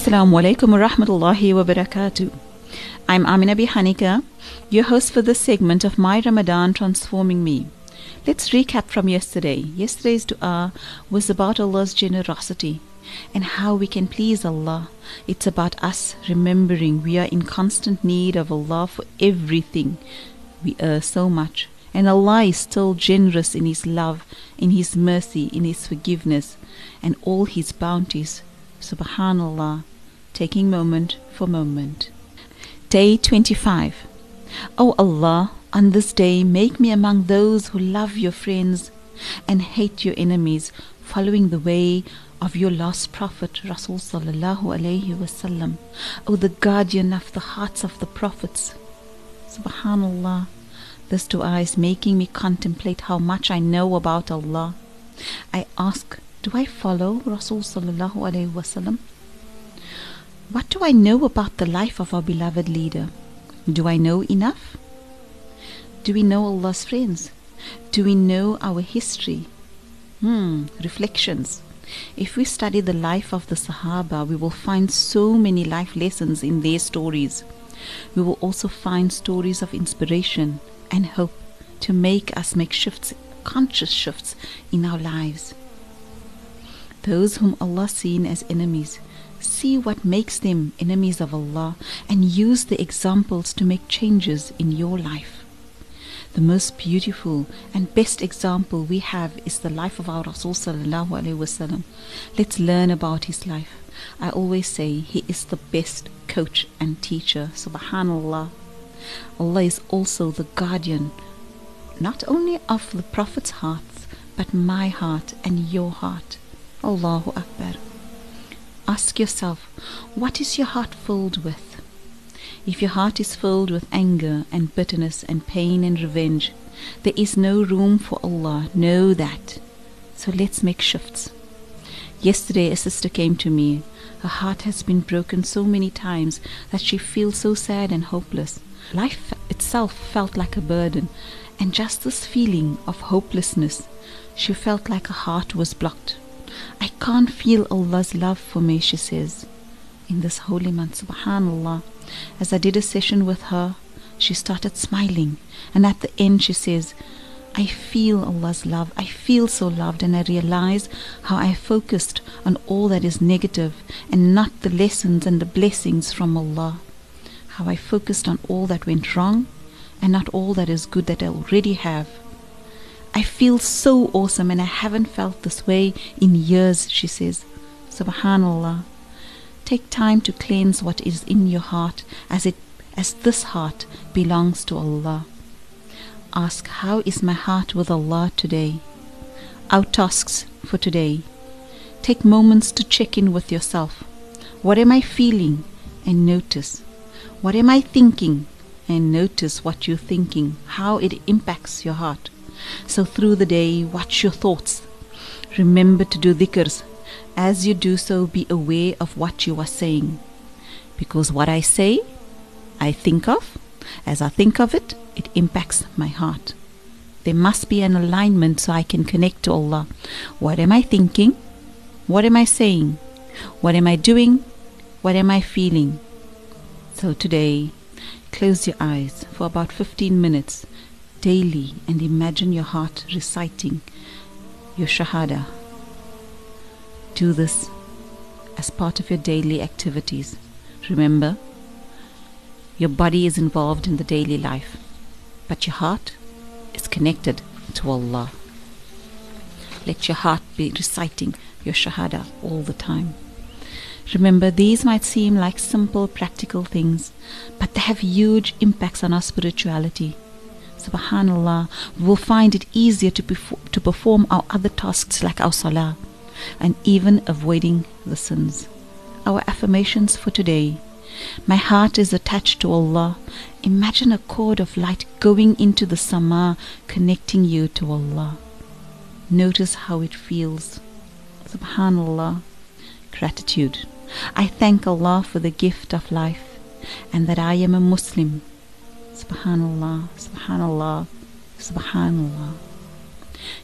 Assalamu alaikum wa rahmatullahi wa barakatuh. I'm Amina Bihanika, your host for this segment of My Ramadan Transforming Me. Let's recap from yesterday. Yesterday's dua was about Allah's generosity and how we can please Allah. It's about us remembering we are in constant need of Allah for everything. We err so much, and Allah is still generous in His love, in His mercy, in His forgiveness, and all His bounties. Subhanallah, taking moment for moment. Day 25. O Allah, on this day make me among those who love your friends and hate your enemies, following the way of your last prophet Rasul sallallahu alayhi wasallam. O the guardian of the hearts of the prophets. Subhanallah. This dua is making me contemplate how much I know about Allah. I ask, do I follow Rasul sallallahu wasallam? What do I know about the life of our beloved leader? Do I know enough? Do we know Allah's friends? Do we know our history? Hmm, reflections. If we study the life of the Sahaba, we will find so many life lessons in their stories. We will also find stories of inspiration and hope to make us make shifts, conscious shifts in our lives. Those whom Allah seen as enemies, see what makes them enemies of Allah and use the examples to make changes in your life. The most beautiful and best example we have is the life of our Rasul wasallam. Let's learn about his life. I always say he is the best coach and teacher. Subhanallah. Allah is also the guardian not only of the Prophet's heart, but my heart and your heart. Allahu Akbar. Ask yourself, what is your heart filled with? If your heart is filled with anger and bitterness and pain and revenge, there is no room for Allah. Know that. So let's make shifts. Yesterday, a sister came to me. Her heart has been broken so many times that she feels so sad and hopeless. Life itself felt like a burden, and just this feeling of hopelessness, she felt like her heart was blocked. I can't feel Allah's love for me, she says. In this holy month, subhanallah, as I did a session with her, she started smiling, and at the end she says, I feel Allah's love. I feel so loved, and I realize how I focused on all that is negative and not the lessons and the blessings from Allah. How I focused on all that went wrong and not all that is good that I already have. I feel so awesome, and I haven't felt this way in years, she says. Subhanallah. Take time to cleanse what is in your heart as it as this heart belongs to Allah. Ask how is my heart with Allah today? Our tasks for today. Take moments to check in with yourself. What am I feeling? And notice. What am I thinking? And notice what you're thinking, how it impacts your heart. So through the day, watch your thoughts. Remember to do dhikrs. As you do so, be aware of what you are saying. Because what I say, I think of. As I think of it, it impacts my heart. There must be an alignment so I can connect to Allah. What am I thinking? What am I saying? What am I doing? What am I feeling? So today, close your eyes for about 15 minutes daily and imagine your heart reciting your Shahada. Do this as part of your daily activities. Remember, your body is involved in the daily life, but your heart is connected to Allah. Let your heart be reciting your Shahada all the time. Remember, these might seem like simple, practical things, but they have huge impacts on our spirituality. Subhanallah, we will find it easier to, to perform our other tasks like our salah and even avoiding the sins. Our affirmations for today. My heart is attached to Allah. Imagine a cord of light going into the sama, connecting you to Allah. Notice how it feels. Subhanallah. Gratitude. I thank Allah for the gift of life and that I am a Muslim. Subhanallah, Subhanallah, Subhanallah.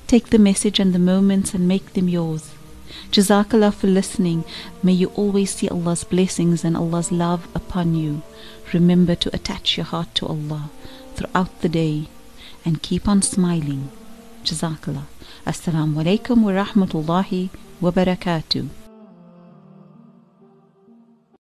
Take the message and the moments and make them yours. Jazakallah for listening. May you always see Allah's blessings and Allah's love upon you. Remember to attach your heart to Allah throughout the day and keep on smiling. Jazakallah. Assalamu alaikum wa rahmatullahi wa barakatuh.